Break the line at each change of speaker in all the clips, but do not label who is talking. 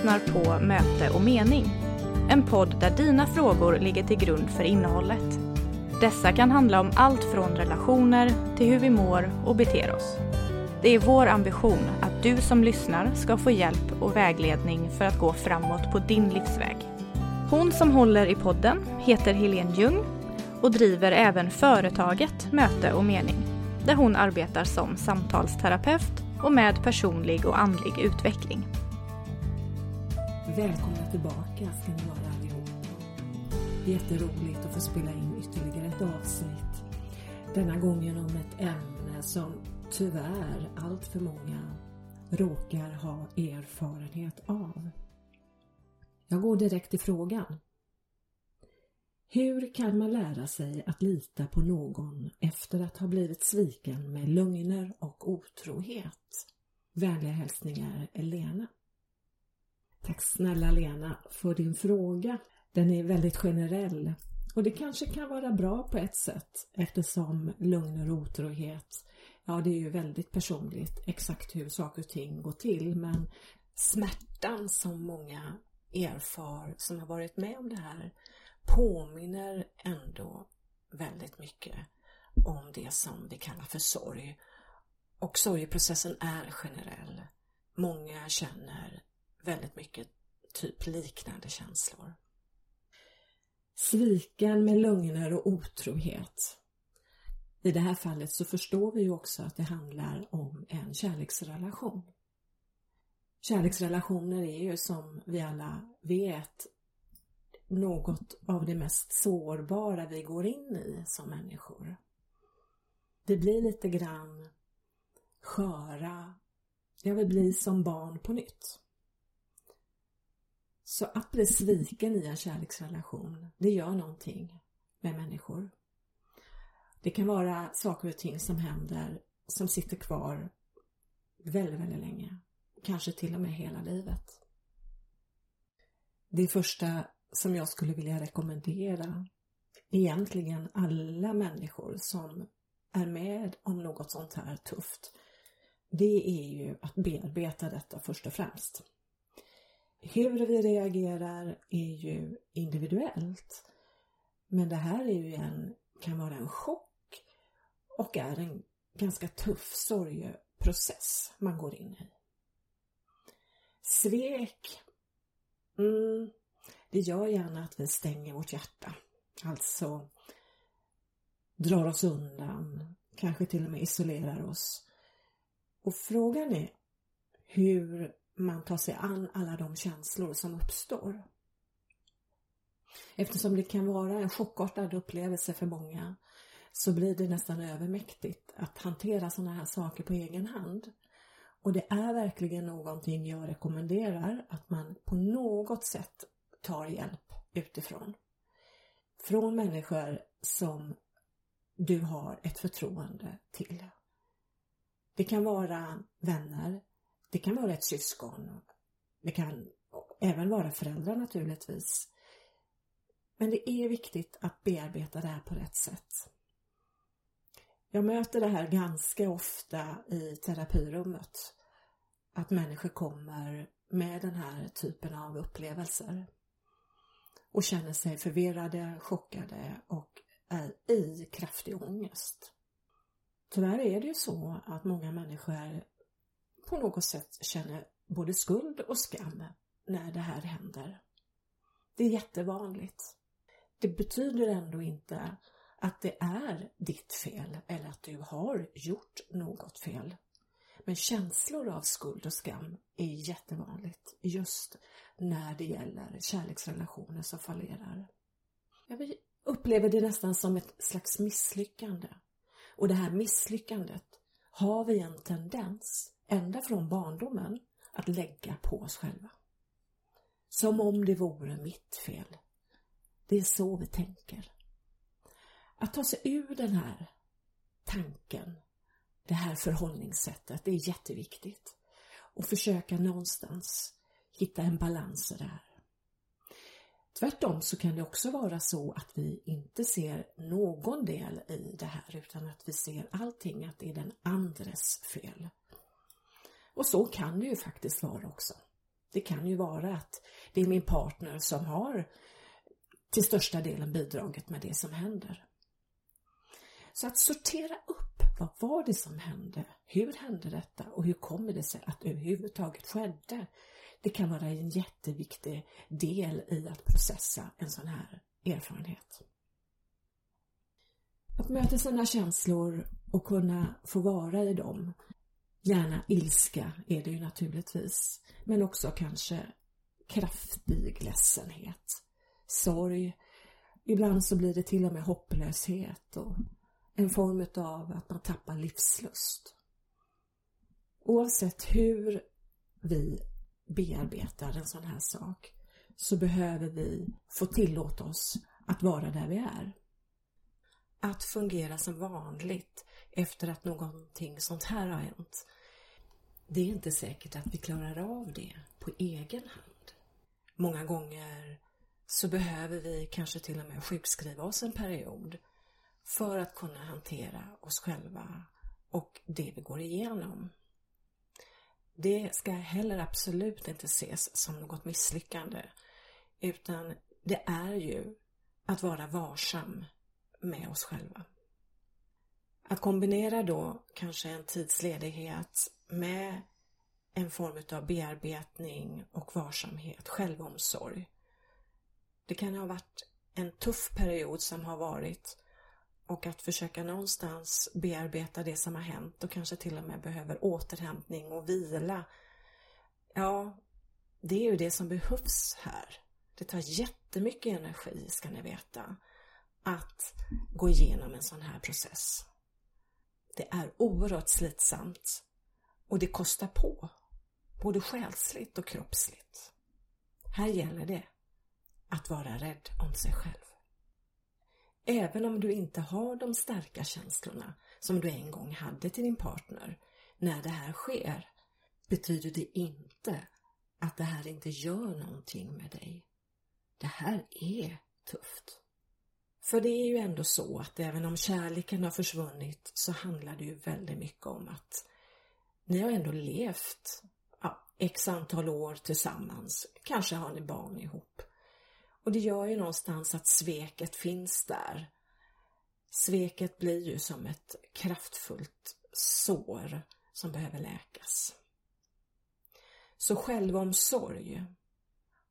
lyssnar på Möte och mening. En podd där dina frågor ligger till grund för innehållet. Dessa kan handla om allt från relationer till hur vi mår och beter oss. Det är vår ambition att du som lyssnar ska få hjälp och vägledning för att gå framåt på din livsväg. Hon som håller i podden heter Helene Ljung och driver även företaget Möte och mening där hon arbetar som samtalsterapeut och med personlig och andlig utveckling.
Välkomna tillbaka ska ni vara allihopa. Jätteroligt att få spela in ytterligare ett avsnitt. Denna gången om ett ämne som tyvärr allt för många råkar ha erfarenhet av. Jag går direkt till frågan. Hur kan man lära sig att lita på någon efter att ha blivit sviken med lögner och otrohet? Vänliga hälsningar Elena. Tack snälla Lena för din fråga. Den är väldigt generell och det kanske kan vara bra på ett sätt eftersom lugn och otrohet, ja det är ju väldigt personligt exakt hur saker och ting går till men smärtan som många erfar som har varit med om det här påminner ändå väldigt mycket om det som vi kallar för sorg. Och sorgeprocessen är generell. Många känner väldigt mycket typ liknande känslor. Sviken med lögner och otrohet. I det här fallet så förstår vi ju också att det handlar om en kärleksrelation. Kärleksrelationer är ju som vi alla vet något av det mest sårbara vi går in i som människor. Vi blir lite grann sköra. Jag vill bli som barn på nytt. Så att bli sviken i en kärleksrelation, det gör någonting med människor. Det kan vara saker och ting som händer som sitter kvar väldigt, väldigt länge. Kanske till och med hela livet. Det första som jag skulle vilja rekommendera egentligen alla människor som är med om något sånt här tufft. Det är ju att bearbeta detta först och främst. Hur vi reagerar är ju individuellt. Men det här är ju en, kan vara en chock och är en ganska tuff sorgeprocess man går in i. Svek. Mm, det gör gärna att vi stänger vårt hjärta. Alltså drar oss undan, kanske till och med isolerar oss. Och frågan är hur man tar sig an alla de känslor som uppstår. Eftersom det kan vara en chockartad upplevelse för många så blir det nästan övermäktigt att hantera sådana här saker på egen hand. Och det är verkligen någonting jag rekommenderar att man på något sätt tar hjälp utifrån. Från människor som du har ett förtroende till. Det kan vara vänner, det kan vara ett syskon, det kan även vara föräldrar naturligtvis. Men det är viktigt att bearbeta det här på rätt sätt. Jag möter det här ganska ofta i terapirummet. Att människor kommer med den här typen av upplevelser och känner sig förvirrade, chockade och är i kraftig ångest. Tyvärr är det ju så att många människor på något sätt känner både skuld och skam när det här händer. Det är jättevanligt. Det betyder ändå inte att det är ditt fel eller att du har gjort något fel. Men känslor av skuld och skam är jättevanligt just när det gäller kärleksrelationer som fallerar. Jag upplever det nästan som ett slags misslyckande. Och det här misslyckandet har vi en tendens, ända från barndomen, att lägga på oss själva. Som om det vore mitt fel. Det är så vi tänker. Att ta sig ur den här tanken, det här förhållningssättet, det är jätteviktigt. Och försöka någonstans hitta en balans i det här. Tvärtom så kan det också vara så att vi inte ser någon del i det här utan att vi ser allting att det är den andres fel. Och så kan det ju faktiskt vara också. Det kan ju vara att det är min partner som har till största delen bidragit med det som händer. Så att sortera upp, vad var det som hände? Hur hände detta? Och hur kommer det sig att det överhuvudtaget skedde? Det kan vara en jätteviktig del i att processa en sån här erfarenhet. Att möta sina känslor och kunna få vara i dem. Gärna ilska är det ju naturligtvis, men också kanske kraftig ledsenhet, sorg. Ibland så blir det till och med hopplöshet och en form av att man tappar livslust. Oavsett hur vi bearbetar en sån här sak så behöver vi få tillåta oss att vara där vi är. Att fungera som vanligt efter att någonting sånt här har hänt. Det är inte säkert att vi klarar av det på egen hand. Många gånger så behöver vi kanske till och med sjukskriva oss en period för att kunna hantera oss själva och det vi går igenom. Det ska heller absolut inte ses som något misslyckande utan det är ju att vara varsam med oss själva. Att kombinera då kanske en tidsledighet med en form av bearbetning och varsamhet, självomsorg. Det kan ha varit en tuff period som har varit och att försöka någonstans bearbeta det som har hänt och kanske till och med behöver återhämtning och vila. Ja, det är ju det som behövs här. Det tar jättemycket energi, ska ni veta, att gå igenom en sån här process. Det är oerhört slitsamt och det kostar på, både själsligt och kroppsligt. Här gäller det att vara rädd om sig själv. Även om du inte har de starka känslorna som du en gång hade till din partner när det här sker betyder det inte att det här inte gör någonting med dig. Det här är tufft. För det är ju ändå så att även om kärleken har försvunnit så handlar det ju väldigt mycket om att ni har ändå levt ja, x antal år tillsammans. Kanske har ni barn ihop. Och det gör ju någonstans att sveket finns där. Sveket blir ju som ett kraftfullt sår som behöver läkas. Så självomsorg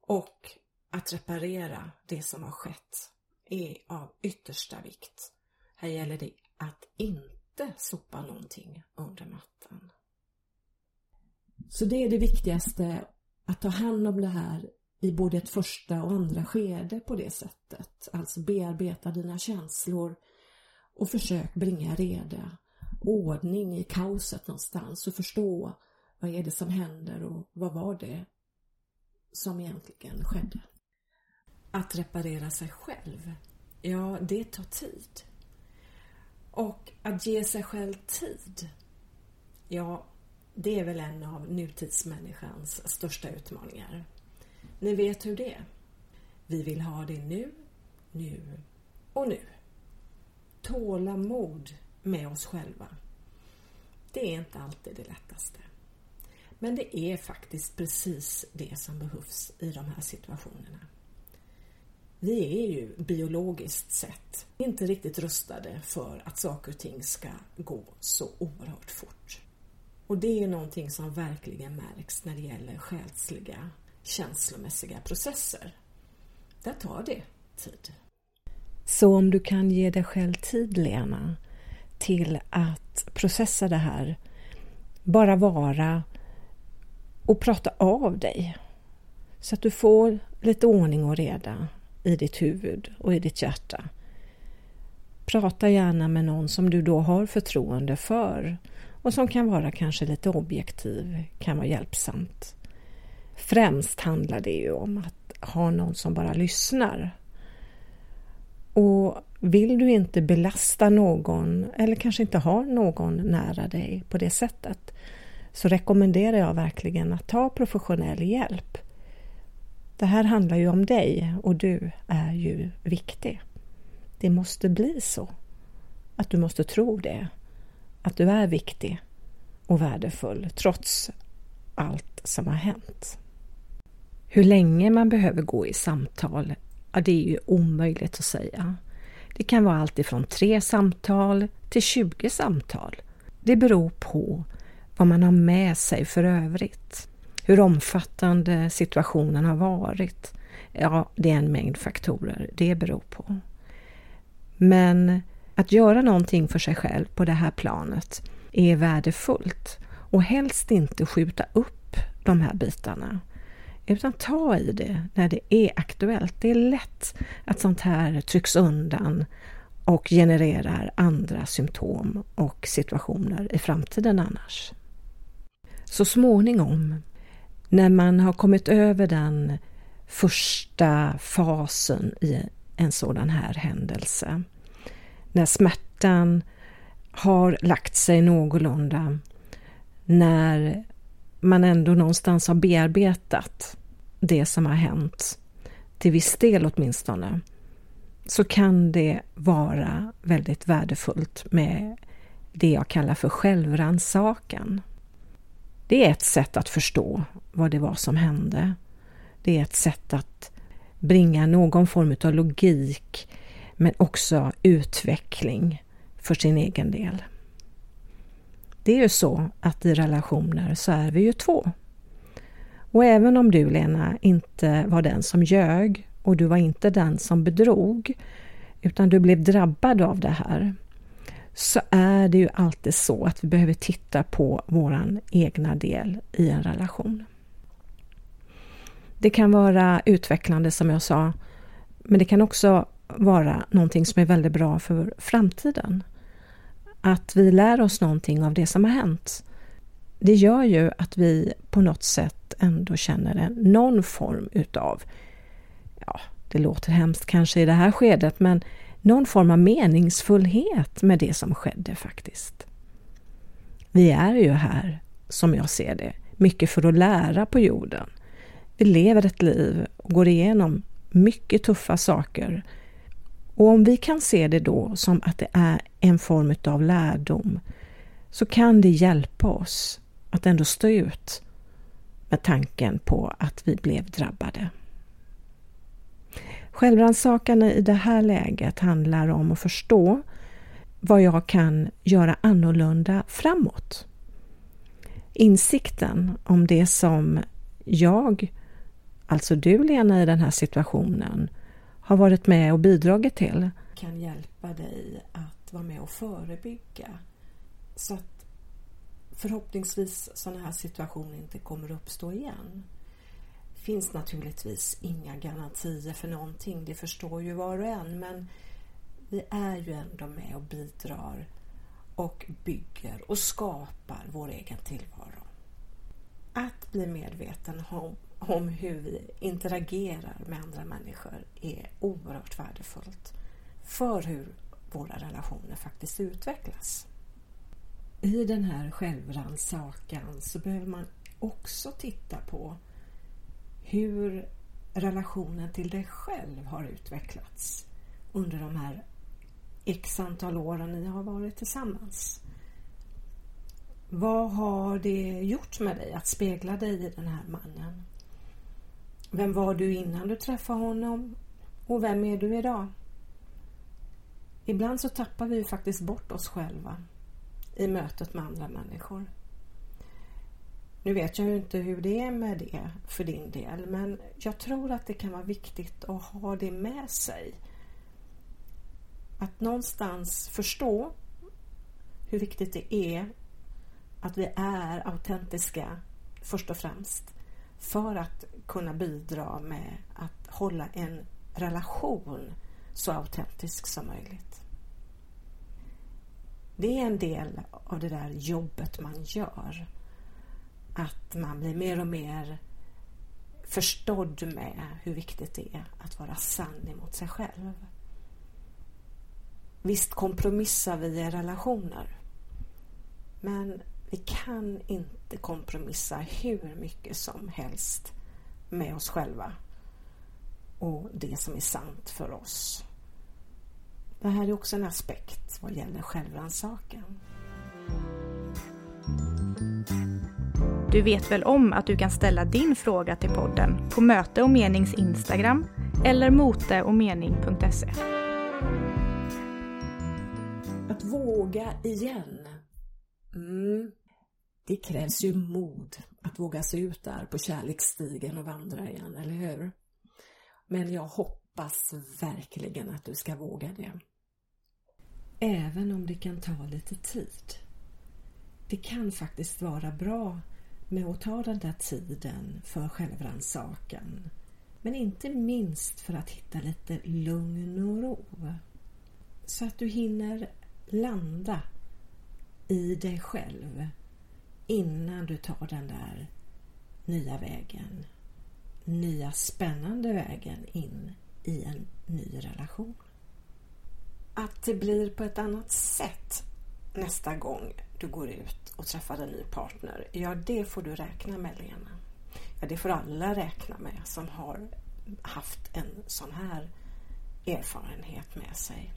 och att reparera det som har skett är av yttersta vikt. Här gäller det att inte sopa någonting under mattan. Så det är det viktigaste, att ta hand om det här i både ett första och andra skede på det sättet. Alltså bearbeta dina känslor och försök bringa reda, ordning i kaoset någonstans och förstå vad är det som händer och vad var det som egentligen skedde. Att reparera sig själv, ja det tar tid. Och att ge sig själv tid, ja det är väl en av nutidsmänniskans största utmaningar. Ni vet hur det är. Vi vill ha det nu, nu och nu. Tålamod med oss själva. Det är inte alltid det lättaste. Men det är faktiskt precis det som behövs i de här situationerna. Vi är ju biologiskt sett inte riktigt rustade för att saker och ting ska gå så oerhört fort. Och det är någonting som verkligen märks när det gäller själsliga känslomässiga processer. Där tar det tid.
Så om du kan ge dig själv tid, Lena, till att processa det här, bara vara och prata av dig så att du får lite ordning och reda i ditt huvud och i ditt hjärta. Prata gärna med någon som du då har förtroende för och som kan vara kanske lite objektiv, kan vara hjälpsamt. Främst handlar det ju om att ha någon som bara lyssnar. Och vill du inte belasta någon eller kanske inte har någon nära dig på det sättet så rekommenderar jag verkligen att ta professionell hjälp. Det här handlar ju om dig och du är ju viktig. Det måste bli så. Att du måste tro det. Att du är viktig och värdefull trots allt som har hänt.
Hur länge man behöver gå i samtal, ja, det är ju omöjligt att säga. Det kan vara allt ifrån tre samtal till 20 samtal. Det beror på vad man har med sig för övrigt. Hur omfattande situationen har varit. Ja, det är en mängd faktorer det beror på. Men att göra någonting för sig själv på det här planet är värdefullt och helst inte skjuta upp de här bitarna. Utan ta i det när det är aktuellt. Det är lätt att sånt här trycks undan och genererar andra symptom och situationer i framtiden annars. Så småningom, när man har kommit över den första fasen i en sådan här händelse, när smärtan har lagt sig någorlunda, när man ändå någonstans har bearbetat det som har hänt, till viss del åtminstone, så kan det vara väldigt värdefullt med det jag kallar för självrannsakan. Det är ett sätt att förstå vad det var som hände. Det är ett sätt att bringa någon form av logik men också utveckling för sin egen del. Det är ju så att i relationer så är vi ju två. Och även om du, Lena, inte var den som ljög och du var inte den som bedrog, utan du blev drabbad av det här, så är det ju alltid så att vi behöver titta på våran egna del i en relation. Det kan vara utvecklande som jag sa, men det kan också vara någonting som är väldigt bra för framtiden. Att vi lär oss någonting av det som har hänt. Det gör ju att vi på något sätt ändå känner någon form utav, ja, det låter hemskt kanske i det här skedet, men någon form av meningsfullhet med det som skedde faktiskt. Vi är ju här, som jag ser det, mycket för att lära på jorden. Vi lever ett liv och går igenom mycket tuffa saker. Och om vi kan se det då som att det är en form av lärdom så kan det hjälpa oss att ändå stå ut med tanken på att vi blev drabbade. Självrannsakan i det här läget handlar om att förstå vad jag kan göra annorlunda framåt. Insikten om det som jag, alltså du Lena i den här situationen, har varit med och bidragit till.
Kan hjälpa dig att vara med och förebygga. Så att förhoppningsvis sådana här situationer inte kommer uppstå igen. Finns naturligtvis inga garantier för någonting, det förstår ju var och en, men vi är ju ändå med och bidrar och bygger och skapar vår egen tillvaro. Att bli medveten om, om hur vi interagerar med andra människor är oerhört värdefullt för hur våra relationer faktiskt utvecklas. I den här självrannsakan så behöver man också titta på hur relationen till dig själv har utvecklats under de här x antal åren ni har varit tillsammans. Vad har det gjort med dig att spegla dig i den här mannen? Vem var du innan du träffade honom? Och vem är du idag? Ibland så tappar vi faktiskt bort oss själva i mötet med andra människor. Nu vet jag ju inte hur det är med det för din del men jag tror att det kan vara viktigt att ha det med sig. Att någonstans förstå hur viktigt det är att vi är autentiska först och främst för att kunna bidra med att hålla en relation så autentisk som möjligt. Det är en del av det där jobbet man gör att man blir mer och mer förstådd med hur viktigt det är att vara sann emot sig själv. Visst kompromissar vi i relationer. Men vi kan inte kompromissa hur mycket som helst med oss själva och det som är sant för oss. Det här är också en aspekt vad gäller självrannsakan.
Du vet väl om att du kan ställa din fråga till podden på Möte och Menings Instagram eller moteochmening.se.
Att våga igen. Mm. Det krävs ju mod att våga sig ut där på kärleksstigen och vandra igen, eller hur? Men jag hoppas verkligen att du ska våga det.
Även om det kan ta lite tid. Det kan faktiskt vara bra med att ta den där tiden för självrannsakan. Men inte minst för att hitta lite lugn och ro. Så att du hinner landa i dig själv innan du tar den där nya vägen. Nya spännande vägen in i en ny relation.
Att det blir på ett annat sätt nästa gång du går ut och träffar en ny partner, ja det får du räkna med Lena. Ja, det får alla räkna med som har haft en sån här erfarenhet med sig.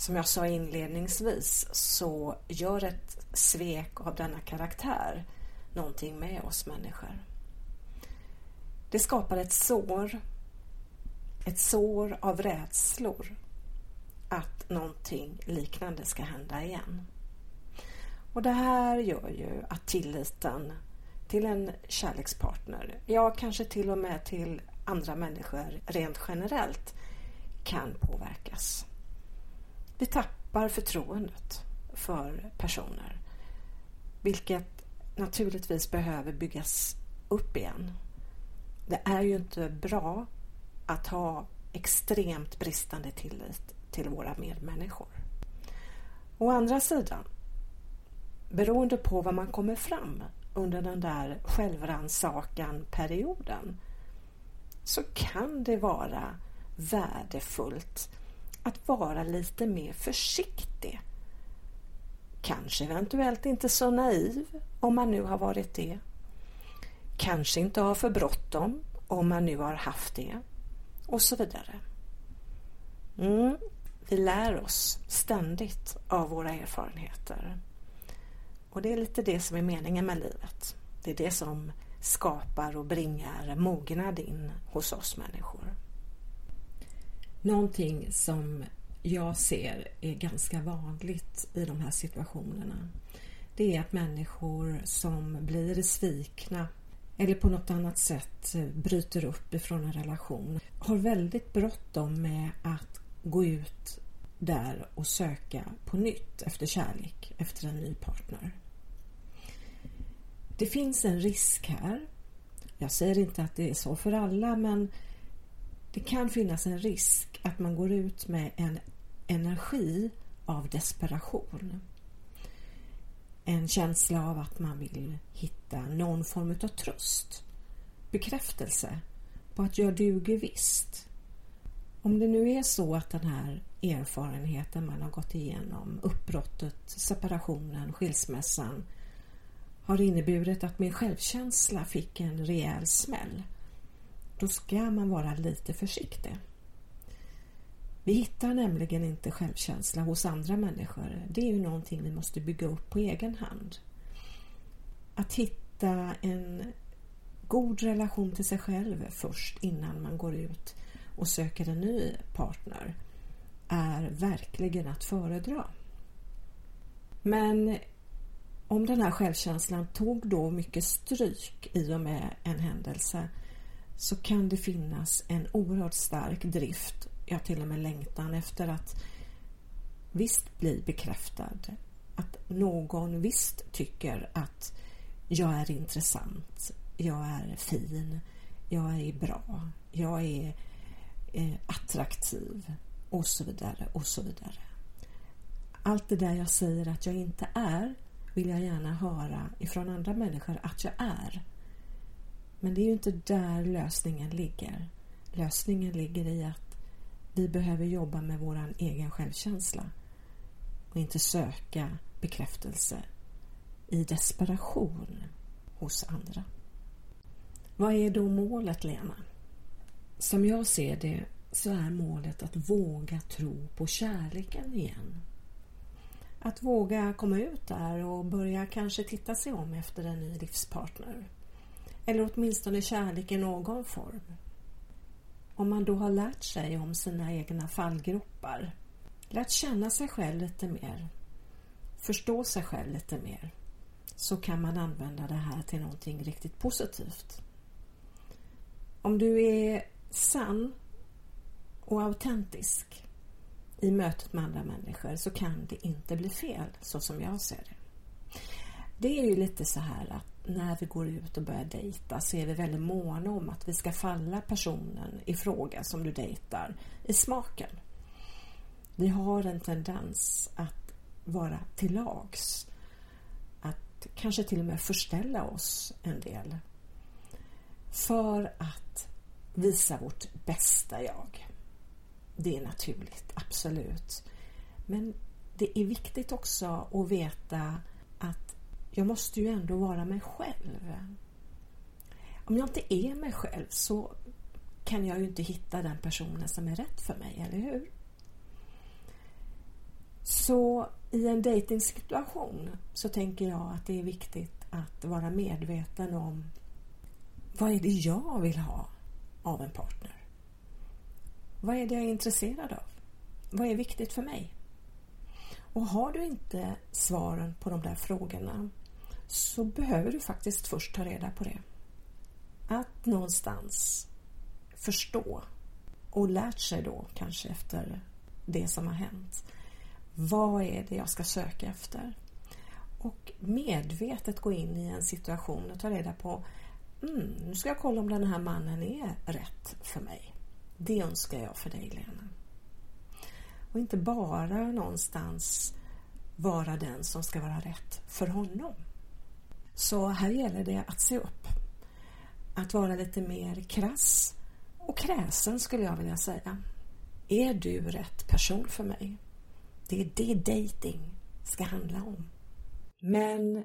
Som jag sa inledningsvis så gör ett svek av denna karaktär någonting med oss människor. Det skapar ett sår, ett sår av rädslor att någonting liknande ska hända igen. Och det här gör ju att tilliten till en kärlekspartner, ja kanske till och med till andra människor rent generellt, kan påverkas. Vi tappar förtroendet för personer, vilket naturligtvis behöver byggas upp igen. Det är ju inte bra att ha extremt bristande tillit till våra medmänniskor. Å andra sidan, beroende på vad man kommer fram under den där självrannsakan perioden så kan det vara värdefullt att vara lite mer försiktig. Kanske eventuellt inte så naiv om man nu har varit det. Kanske inte ha för bråttom om man nu har haft det och så vidare. Mm, vi lär oss ständigt av våra erfarenheter. Och det är lite det som är meningen med livet. Det är det som skapar och bringar mognad in hos oss människor.
Någonting som jag ser är ganska vanligt i de här situationerna det är att människor som blir svikna eller på något annat sätt bryter upp ifrån en relation har väldigt bråttom med att gå ut där och söka på nytt efter kärlek, efter en ny partner. Det finns en risk här. Jag säger inte att det är så för alla men det kan finnas en risk att man går ut med en energi av desperation. En känsla av att man vill hitta någon form av tröst, bekräftelse på att jag duger visst. Om det nu är så att den här erfarenheten man har gått igenom, uppbrottet, separationen, skilsmässan har inneburit att min självkänsla fick en rejäl smäll då ska man vara lite försiktig. Vi hittar nämligen inte självkänsla hos andra människor. Det är ju någonting vi måste bygga upp på egen hand. Att hitta en god relation till sig själv först innan man går ut och söker en ny partner är verkligen att föredra. Men om den här självkänslan tog då mycket stryk i och med en händelse så kan det finnas en oerhört stark drift, ja till och med längtan efter att visst bli bekräftad. Att någon visst tycker att jag är intressant, jag är fin, jag är bra, jag är eh, attraktiv och så vidare och så vidare. Allt det där jag säger att jag inte är vill jag gärna höra ifrån andra människor att jag är. Men det är ju inte där lösningen ligger. Lösningen ligger i att vi behöver jobba med vår egen självkänsla och inte söka bekräftelse i desperation hos andra. Vad är då målet, Lena? Som jag ser det så är målet att våga tro på kärleken igen. Att våga komma ut där och börja kanske titta sig om efter en ny livspartner. Eller åtminstone kärlek i någon form. Om man då har lärt sig om sina egna fallgropar, lärt känna sig själv lite mer, förstå sig själv lite mer, så kan man använda det här till någonting riktigt positivt. Om du är sann och autentisk i mötet med andra människor så kan det inte bli fel, så som jag ser det. Det är ju lite så här att när vi går ut och börjar dejta så är vi väldigt måna om att vi ska falla personen i fråga som du dejtar i smaken. Vi har en tendens att vara till lags. Att kanske till och med förställa oss en del. För att visa vårt bästa jag. Det är naturligt, absolut. Men det är viktigt också att veta jag måste ju ändå vara mig själv. Om jag inte är mig själv så kan jag ju inte hitta den personen som är rätt för mig, eller hur? Så i en dejtingsituation så tänker jag att det är viktigt att vara medveten om vad är det jag vill ha av en partner? Vad är det jag är intresserad av? Vad är viktigt för mig? Och har du inte svaren på de där frågorna så behöver du faktiskt först ta reda på det. Att någonstans förstå och lärt sig då kanske efter det som har hänt. Vad är det jag ska söka efter? Och medvetet gå in i en situation och ta reda på mm, nu ska jag kolla om den här mannen är rätt för mig. Det önskar jag för dig Lena. Och inte bara någonstans vara den som ska vara rätt för honom. Så här gäller det att se upp. Att vara lite mer krass och kräsen skulle jag vilja säga. Är du rätt person för mig? Det är det dating ska handla om. Men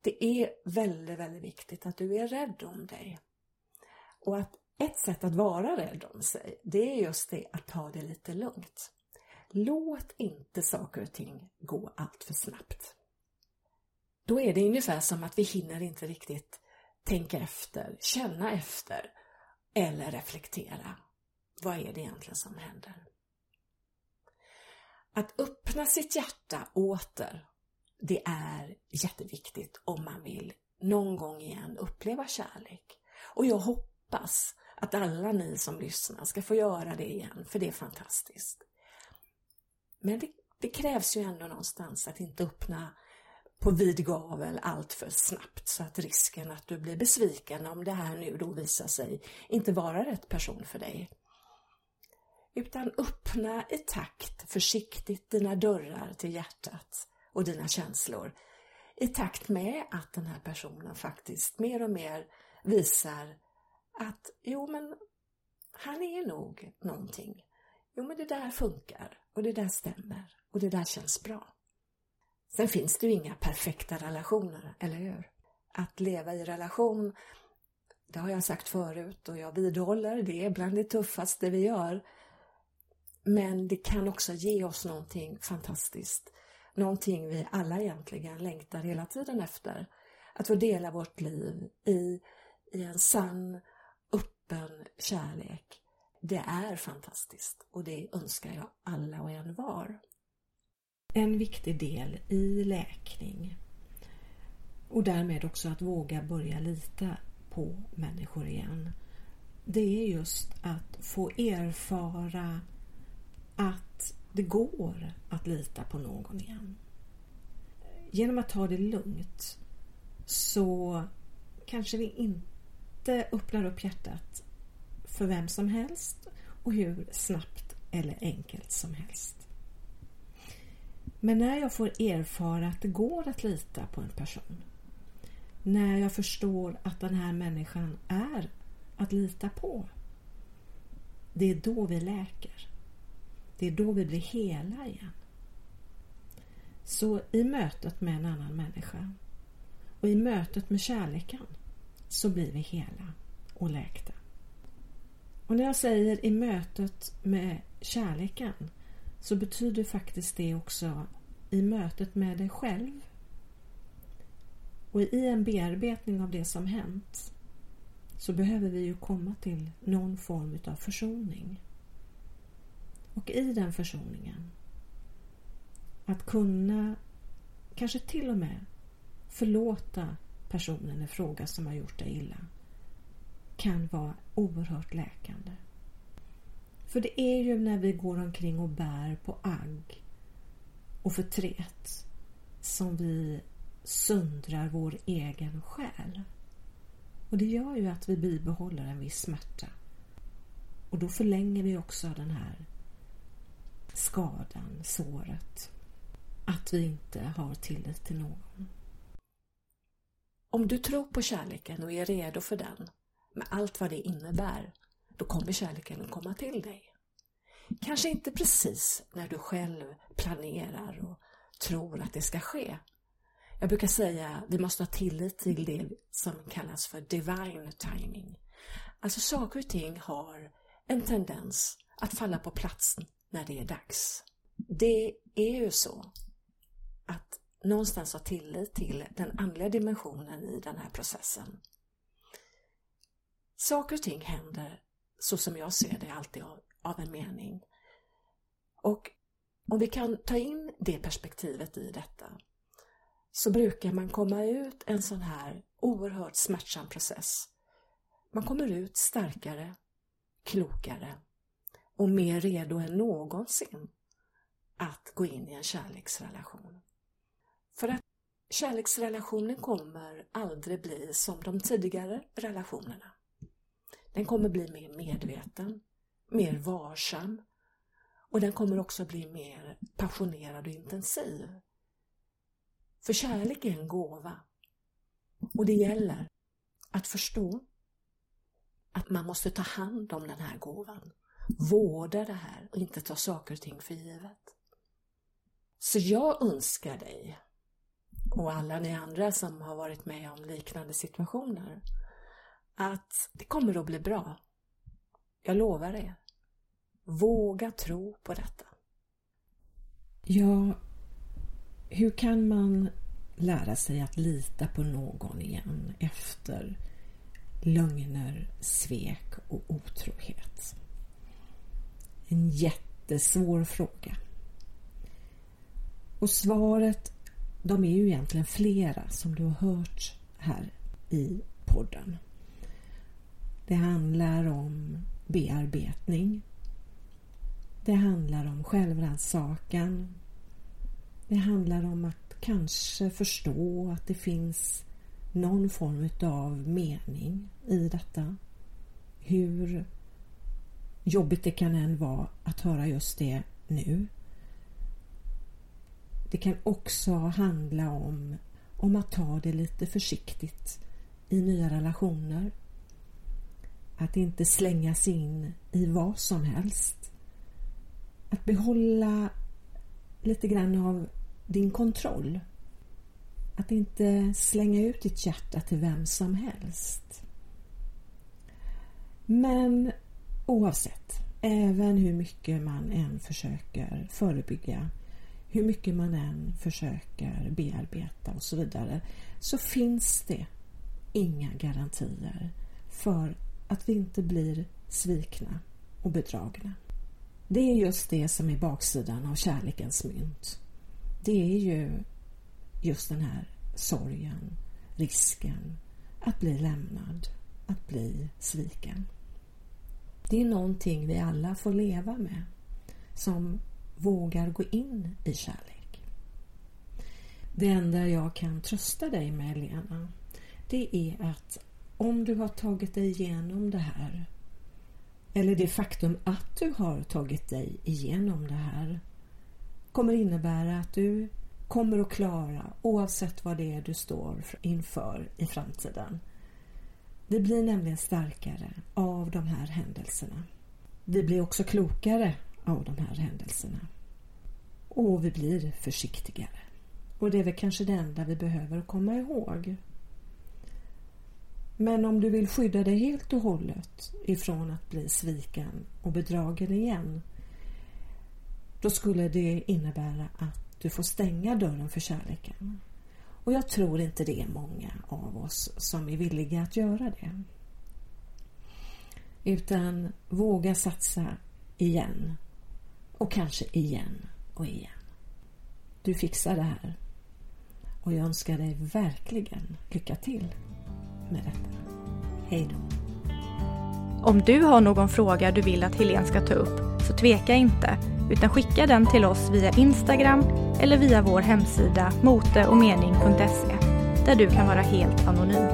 det är väldigt, väldigt viktigt att du är rädd om dig. Och att ett sätt att vara rädd om sig, det är just det att ta det lite lugnt. Låt inte saker och ting gå allt för snabbt. Då är det ungefär som att vi hinner inte riktigt tänka efter, känna efter eller reflektera. Vad är det egentligen som händer? Att öppna sitt hjärta åter, det är jätteviktigt om man vill någon gång igen uppleva kärlek. Och jag hoppas att alla ni som lyssnar ska få göra det igen, för det är fantastiskt. Men det, det krävs ju ändå någonstans att inte öppna på vid gavel allt för snabbt så att risken att du blir besviken om det här nu då visar sig inte vara rätt person för dig. Utan öppna i takt försiktigt dina dörrar till hjärtat och dina känslor i takt med att den här personen faktiskt mer och mer visar att jo men han är nog någonting. Jo men det där funkar och det där stämmer och det där känns bra. Sen finns det ju inga perfekta relationer, eller hur? Att leva i relation, det har jag sagt förut och jag vidhåller, det är bland det tuffaste vi gör. Men det kan också ge oss någonting fantastiskt. Någonting vi alla egentligen längtar hela tiden efter. Att få dela vårt liv i, i en sann, öppen kärlek. Det är fantastiskt och det önskar jag alla och en var en viktig del i läkning och därmed också att våga börja lita på människor igen. Det är just att få erfara att det går att lita på någon igen. Genom att ta det lugnt så kanske vi inte öppnar upp hjärtat för vem som helst och hur snabbt eller enkelt som helst. Men när jag får erfara att det går att lita på en person, när jag förstår att den här människan är att lita på, det är då vi läker. Det är då vi blir hela igen. Så i mötet med en annan människa och i mötet med kärleken så blir vi hela och läkta. Och när jag säger i mötet med kärleken så betyder faktiskt det också i mötet med dig själv. Och i en bearbetning av det som hänt så behöver vi ju komma till någon form av försoning. Och i den försoningen att kunna kanske till och med förlåta personen i fråga som har gjort dig illa kan vara oerhört läkande. För det är ju när vi går omkring och bär på agg och förtret som vi söndrar vår egen själ. Och det gör ju att vi bibehåller en viss smärta. Och då förlänger vi också den här skadan, såret. Att vi inte har tillit till någon.
Om du tror på kärleken och är redo för den, med allt vad det innebär, då kommer kärleken att komma till dig. Kanske inte precis när du själv planerar och tror att det ska ske. Jag brukar säga att vi måste ha tillit till det som kallas för divine timing. Alltså saker och ting har en tendens att falla på plats när det är dags. Det är ju så att någonstans ha tillit till den andliga dimensionen i den här processen. Saker och ting händer så som jag ser det alltid av, av en mening. Och om vi kan ta in det perspektivet i detta så brukar man komma ut en sån här oerhört smärtsam process. Man kommer ut starkare, klokare och mer redo än någonsin att gå in i en kärleksrelation. För att kärleksrelationen kommer aldrig bli som de tidigare relationerna. Den kommer bli mer medveten, mer varsam och den kommer också bli mer passionerad och intensiv. För kärlek är en gåva och det gäller att förstå att man måste ta hand om den här gåvan, vårda det här och inte ta saker och ting för givet. Så jag önskar dig och alla ni andra som har varit med om liknande situationer att det kommer att bli bra. Jag lovar er. Våga tro på detta.
Ja, hur kan man lära sig att lita på någon igen efter lögner, svek och otrohet? En jättesvår fråga. Och svaret, de är ju egentligen flera som du har hört här i podden. Det handlar om bearbetning. Det handlar om självrannsakan. Det handlar om att kanske förstå att det finns någon form av mening i detta. Hur jobbigt det kan än vara att höra just det nu. Det kan också handla om, om att ta det lite försiktigt i nya relationer. Att inte slänga sig in i vad som helst. Att behålla lite grann av din kontroll. Att inte slänga ut ditt hjärta till vem som helst. Men oavsett, även hur mycket man än försöker förebygga, hur mycket man än försöker bearbeta och så vidare, så finns det inga garantier för att vi inte blir svikna och bedragna. Det är just det som är baksidan av kärlekens mynt. Det är ju just den här sorgen, risken att bli lämnad, att bli sviken. Det är någonting vi alla får leva med som vågar gå in i kärlek. Det enda jag kan trösta dig med, Lena, det är att om du har tagit dig igenom det här eller det faktum att du har tagit dig igenom det här kommer innebära att du kommer att klara oavsett vad det är du står inför i framtiden. Vi blir nämligen starkare av de här händelserna. Vi blir också klokare av de här händelserna. Och vi blir försiktigare. Och det är väl kanske det enda vi behöver komma ihåg. Men om du vill skydda dig helt och hållet ifrån att bli sviken och bedragen igen då skulle det innebära att du får stänga dörren för kärleken. Och jag tror inte det är många av oss som är villiga att göra det. Utan våga satsa igen. Och kanske igen och igen. Du fixar det här. Och jag önskar dig verkligen lycka till med detta. Hej då!
Om du har någon fråga du vill att Helene ska ta upp så tveka inte utan skicka den till oss via Instagram eller via vår hemsida moteochmening.se där du kan vara helt anonym.